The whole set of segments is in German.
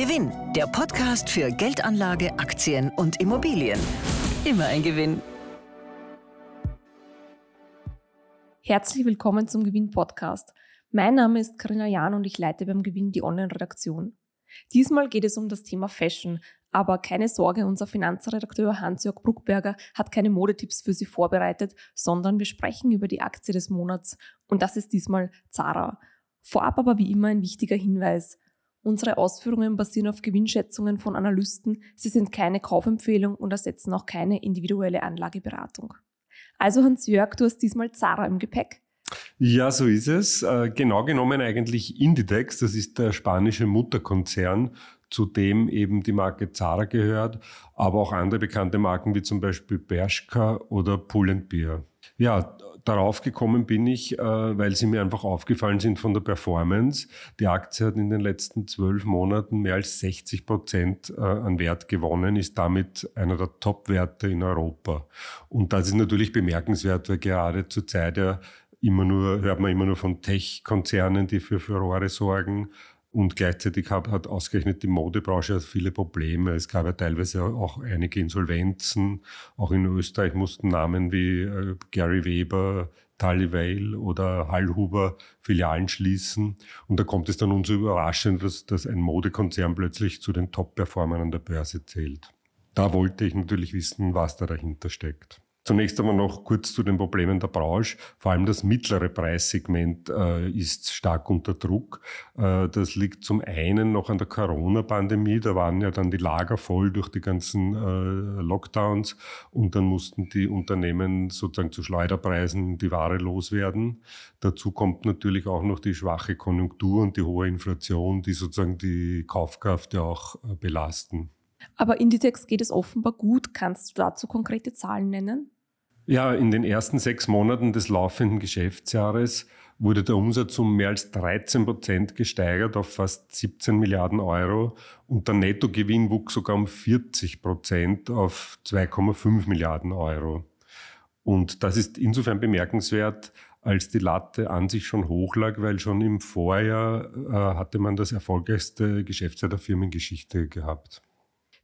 Gewinn, der Podcast für Geldanlage, Aktien und Immobilien. Immer ein Gewinn. Herzlich willkommen zum Gewinn-Podcast. Mein Name ist Karina Jahn und ich leite beim Gewinn die Online-Redaktion. Diesmal geht es um das Thema Fashion, aber keine Sorge, unser Finanzredakteur Hans-Jörg Bruckberger hat keine Modetipps für Sie vorbereitet, sondern wir sprechen über die Aktie des Monats und das ist diesmal Zara. Vorab aber wie immer ein wichtiger Hinweis. Unsere Ausführungen basieren auf Gewinnschätzungen von Analysten, sie sind keine Kaufempfehlung und ersetzen auch keine individuelle Anlageberatung. Also Hans-Jörg, du hast diesmal Zara im Gepäck. Ja, so ist es. Äh, genau genommen eigentlich Inditex, das ist der spanische Mutterkonzern, zu dem eben die Marke Zara gehört, aber auch andere bekannte Marken wie zum Beispiel Bershka oder Pull&Bear. Ja, darauf gekommen bin ich, äh, weil sie mir einfach aufgefallen sind von der Performance. Die Aktie hat in den letzten zwölf Monaten mehr als 60 Prozent äh, an Wert gewonnen, ist damit einer der Top-Werte in Europa. Und das ist natürlich bemerkenswert, weil gerade zur Zeit ja immer nur, hört man immer nur von Tech-Konzernen, die für Furore sorgen. Und gleichzeitig hat, hat ausgerechnet die Modebranche viele Probleme. Es gab ja teilweise auch einige Insolvenzen. Auch in Österreich mussten Namen wie äh, Gary Weber, Tali Vale oder Hallhuber Filialen schließen. Und da kommt es dann umso überraschend, dass, dass ein Modekonzern plötzlich zu den Top-Performern an der Börse zählt. Da wollte ich natürlich wissen, was da dahinter steckt. Zunächst einmal noch kurz zu den Problemen der Branche. Vor allem das mittlere Preissegment äh, ist stark unter Druck. Äh, das liegt zum einen noch an der Corona-Pandemie. Da waren ja dann die Lager voll durch die ganzen äh, Lockdowns und dann mussten die Unternehmen sozusagen zu Schleuderpreisen die Ware loswerden. Dazu kommt natürlich auch noch die schwache Konjunktur und die hohe Inflation, die sozusagen die Kaufkraft ja auch äh, belasten. Aber Inditex geht es offenbar gut. Kannst du dazu konkrete Zahlen nennen? Ja, in den ersten sechs Monaten des laufenden Geschäftsjahres wurde der Umsatz um mehr als 13 Prozent gesteigert auf fast 17 Milliarden Euro und der Nettogewinn wuchs sogar um 40 Prozent auf 2,5 Milliarden Euro. Und das ist insofern bemerkenswert, als die Latte an sich schon hoch lag, weil schon im Vorjahr äh, hatte man das erfolgreichste Geschäftsjahr der Firmengeschichte gehabt.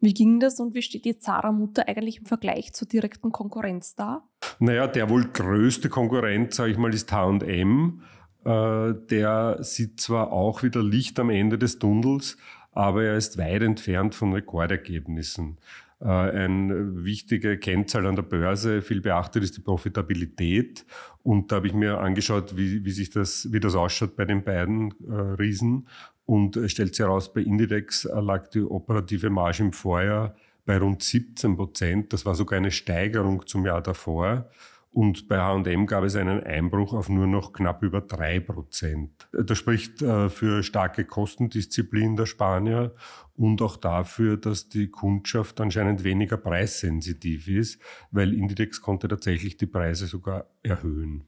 Wie ging das und wie steht die Zara-Mutter eigentlich im Vergleich zur direkten Konkurrenz da? Naja, der wohl größte Konkurrent, sage ich mal, ist H&M. Äh, der sieht zwar auch wieder Licht am Ende des Tunnels, aber er ist weit entfernt von Rekordergebnissen. Äh, eine wichtige Kennzahl an der Börse, viel beachtet, ist die Profitabilität. Und da habe ich mir angeschaut, wie, wie sich das, wie das ausschaut bei den beiden äh, Riesen. Und stellt sich heraus, bei Indidex lag die operative Marge im Vorjahr bei rund 17 Prozent. Das war sogar eine Steigerung zum Jahr davor. Und bei H&M gab es einen Einbruch auf nur noch knapp über drei Prozent. Das spricht äh, für starke Kostendisziplin der Spanier und auch dafür, dass die Kundschaft anscheinend weniger preissensitiv ist, weil Indidex konnte tatsächlich die Preise sogar erhöhen.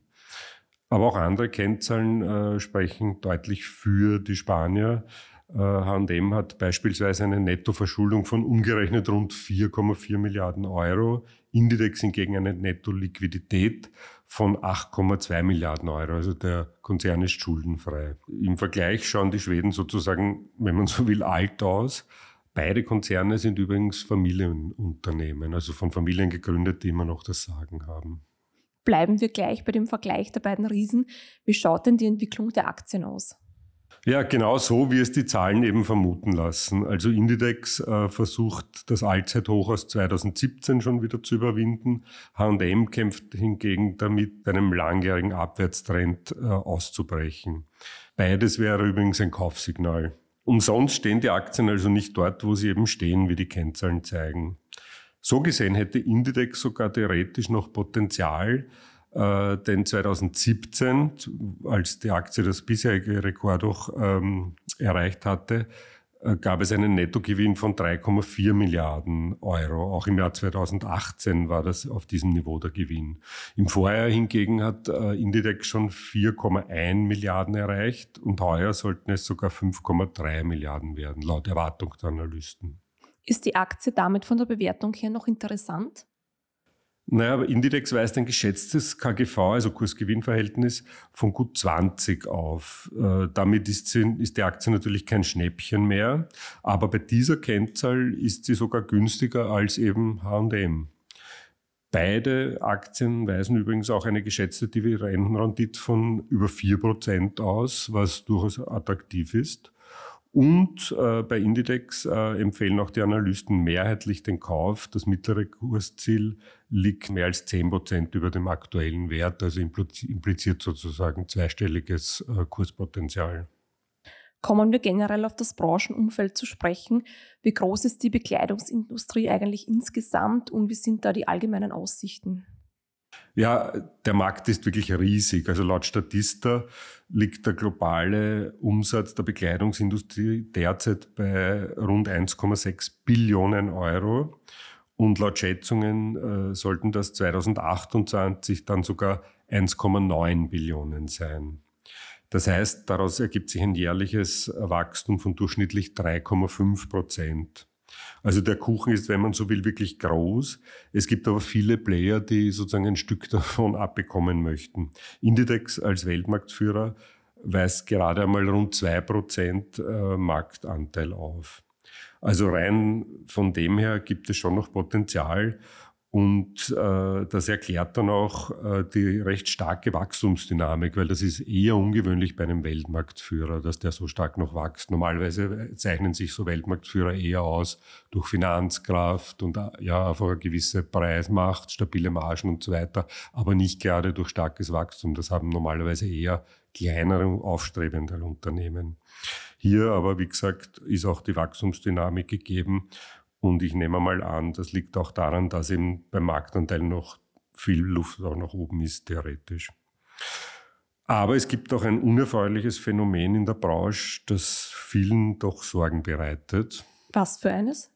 Aber auch andere Kennzahlen äh, sprechen deutlich für die Spanier. H&M hat beispielsweise eine Nettoverschuldung von umgerechnet rund 4,4 Milliarden Euro. Indidex hingegen eine Netto-Liquidität von 8,2 Milliarden Euro. Also der Konzern ist schuldenfrei. Im Vergleich schauen die Schweden sozusagen, wenn man so will, alt aus. Beide Konzerne sind übrigens Familienunternehmen, also von Familien gegründet, die immer noch das Sagen haben. Bleiben wir gleich bei dem Vergleich der beiden Riesen. Wie schaut denn die Entwicklung der Aktien aus? Ja, genau so, wie es die Zahlen eben vermuten lassen. Also Indidex äh, versucht das Allzeithoch aus 2017 schon wieder zu überwinden. H&M kämpft hingegen damit, einem langjährigen Abwärtstrend äh, auszubrechen. Beides wäre übrigens ein Kaufsignal. Umsonst stehen die Aktien also nicht dort, wo sie eben stehen, wie die Kennzahlen zeigen. So gesehen hätte Indidex sogar theoretisch noch Potenzial, äh, denn 2017, als die Aktie das bisherige Rekord auch ähm, erreicht hatte, äh, gab es einen Nettogewinn von 3,4 Milliarden Euro. Auch im Jahr 2018 war das auf diesem Niveau der Gewinn. Im Vorjahr hingegen hat äh, Indidex schon 4,1 Milliarden erreicht und heuer sollten es sogar 5,3 Milliarden werden, laut Erwartung der Analysten. Ist die Aktie damit von der Bewertung her noch interessant? Naja, aber Indidex weist ein geschätztes KGV, also Kursgewinnverhältnis, von gut 20 auf. Äh, damit ist, sie, ist die Aktie natürlich kein Schnäppchen mehr, aber bei dieser Kennzahl ist sie sogar günstiger als eben H&M. Beide Aktien weisen übrigens auch eine geschätzte Dividendenrendite von über 4% aus, was durchaus attraktiv ist. Und äh, bei Indidex äh, empfehlen auch die Analysten mehrheitlich den Kauf. Das mittlere Kursziel liegt mehr als 10 Prozent über dem aktuellen Wert, also impliziert sozusagen zweistelliges äh, Kurspotenzial. Kommen wir generell auf das Branchenumfeld zu sprechen. Wie groß ist die Bekleidungsindustrie eigentlich insgesamt und wie sind da die allgemeinen Aussichten? Ja, der Markt ist wirklich riesig. Also laut Statista liegt der globale Umsatz der Bekleidungsindustrie derzeit bei rund 1,6 Billionen Euro. Und laut Schätzungen äh, sollten das 2028 dann sogar 1,9 Billionen sein. Das heißt, daraus ergibt sich ein jährliches Wachstum von durchschnittlich 3,5 Prozent. Also der Kuchen ist, wenn man so will, wirklich groß. Es gibt aber viele Player, die sozusagen ein Stück davon abbekommen möchten. Indidex als Weltmarktführer weist gerade einmal rund zwei Prozent äh, Marktanteil auf. Also rein von dem her gibt es schon noch Potenzial. Und äh, das erklärt dann auch äh, die recht starke Wachstumsdynamik, weil das ist eher ungewöhnlich bei einem Weltmarktführer, dass der so stark noch wächst. Normalerweise zeichnen sich so Weltmarktführer eher aus durch Finanzkraft und ja, einfach eine gewisse Preismacht, stabile Margen und so weiter, aber nicht gerade durch starkes Wachstum. Das haben normalerweise eher kleinere, aufstrebende Unternehmen. Hier aber, wie gesagt, ist auch die Wachstumsdynamik gegeben und ich nehme mal an, das liegt auch daran, dass eben beim Marktanteil noch viel Luft auch nach oben ist, theoretisch. Aber es gibt auch ein unerfreuliches Phänomen in der Branche, das vielen doch Sorgen bereitet. Was für eines?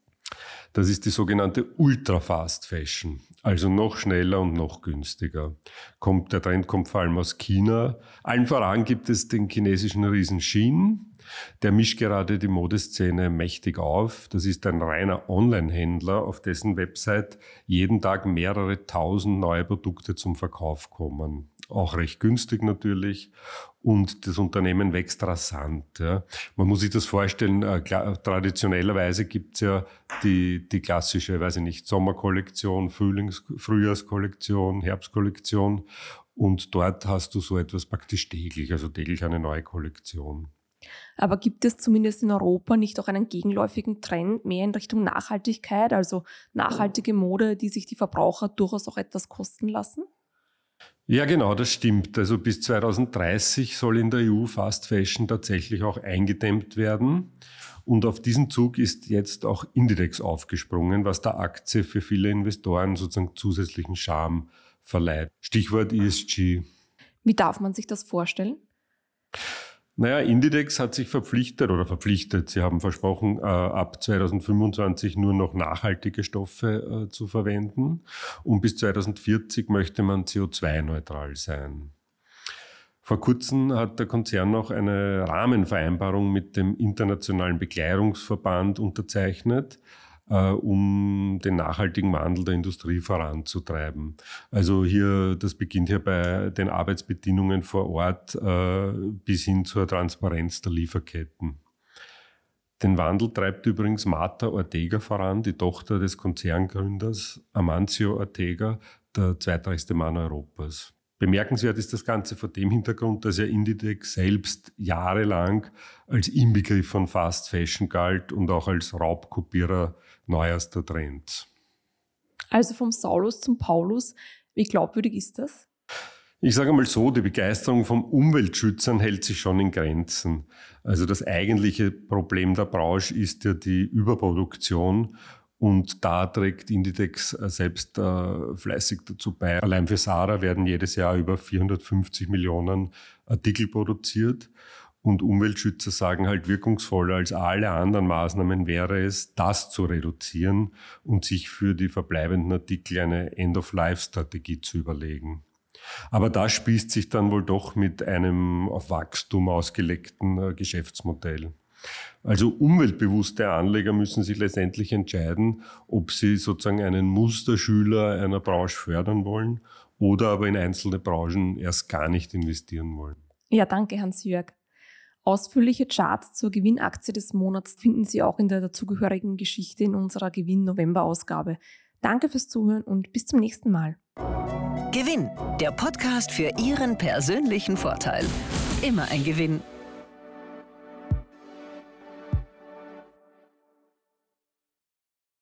Das ist die sogenannte Ultra-Fast Fashion, also noch schneller und noch günstiger. Kommt, der Trend kommt vor allem aus China. Allen voran gibt es den chinesischen Riesen Shein, der mischt gerade die Modeszene mächtig auf. Das ist ein reiner Online-Händler, auf dessen Website jeden Tag mehrere tausend neue Produkte zum Verkauf kommen. Auch recht günstig natürlich. Und das Unternehmen wächst rasant. Ja. Man muss sich das vorstellen, äh, traditionellerweise gibt's ja die, die klassische, weiß ich nicht, Sommerkollektion, Frühlings-, Frühjahrskollektion, Herbstkollektion. Und dort hast du so etwas praktisch täglich, also täglich eine neue Kollektion. Aber gibt es zumindest in Europa nicht auch einen gegenläufigen Trend mehr in Richtung Nachhaltigkeit, also nachhaltige Mode, die sich die Verbraucher durchaus auch etwas kosten lassen? Ja, genau, das stimmt. Also bis 2030 soll in der EU Fast Fashion tatsächlich auch eingedämmt werden. Und auf diesen Zug ist jetzt auch Indidex aufgesprungen, was der Aktie für viele Investoren sozusagen zusätzlichen Charme verleiht. Stichwort ESG. Wie darf man sich das vorstellen? Naja, Indidex hat sich verpflichtet oder verpflichtet. Sie haben versprochen, äh, ab 2025 nur noch nachhaltige Stoffe äh, zu verwenden. Und bis 2040 möchte man CO2-neutral sein. Vor kurzem hat der Konzern noch eine Rahmenvereinbarung mit dem Internationalen Bekleidungsverband unterzeichnet, äh, um den nachhaltigen Wandel der Industrie voranzutreiben. Also hier, das beginnt hier bei den Arbeitsbedingungen vor Ort äh, bis hin zur Transparenz der Lieferketten. Den Wandel treibt übrigens Marta Ortega voran, die Tochter des Konzerngründers Amancio Ortega, der zweitreichste Mann Europas. Bemerkenswert ist das Ganze vor dem Hintergrund, dass ja Inditex selbst jahrelang als Inbegriff von Fast Fashion galt und auch als Raubkopierer neuester Trends. Also vom Saulus zum Paulus, wie glaubwürdig ist das? Ich sage mal so, die Begeisterung vom Umweltschützern hält sich schon in Grenzen. Also das eigentliche Problem der Branche ist ja die Überproduktion und da trägt Inditex äh, selbst äh, fleißig dazu bei. Allein für Sarah werden jedes Jahr über 450 Millionen Artikel produziert. Und Umweltschützer sagen halt wirkungsvoller als alle anderen Maßnahmen wäre es, das zu reduzieren und sich für die verbleibenden Artikel eine End-of-Life-Strategie zu überlegen. Aber das spießt sich dann wohl doch mit einem auf Wachstum ausgelegten äh, Geschäftsmodell. Also umweltbewusste Anleger müssen sich letztendlich entscheiden, ob sie sozusagen einen Musterschüler einer Branche fördern wollen oder aber in einzelne Branchen erst gar nicht investieren wollen. Ja, danke, Hans-Jörg. Ausführliche Charts zur Gewinnaktie des Monats finden Sie auch in der dazugehörigen Geschichte in unserer Gewinn-November-Ausgabe. Danke fürs Zuhören und bis zum nächsten Mal. Gewinn, der Podcast für Ihren persönlichen Vorteil. Immer ein Gewinn.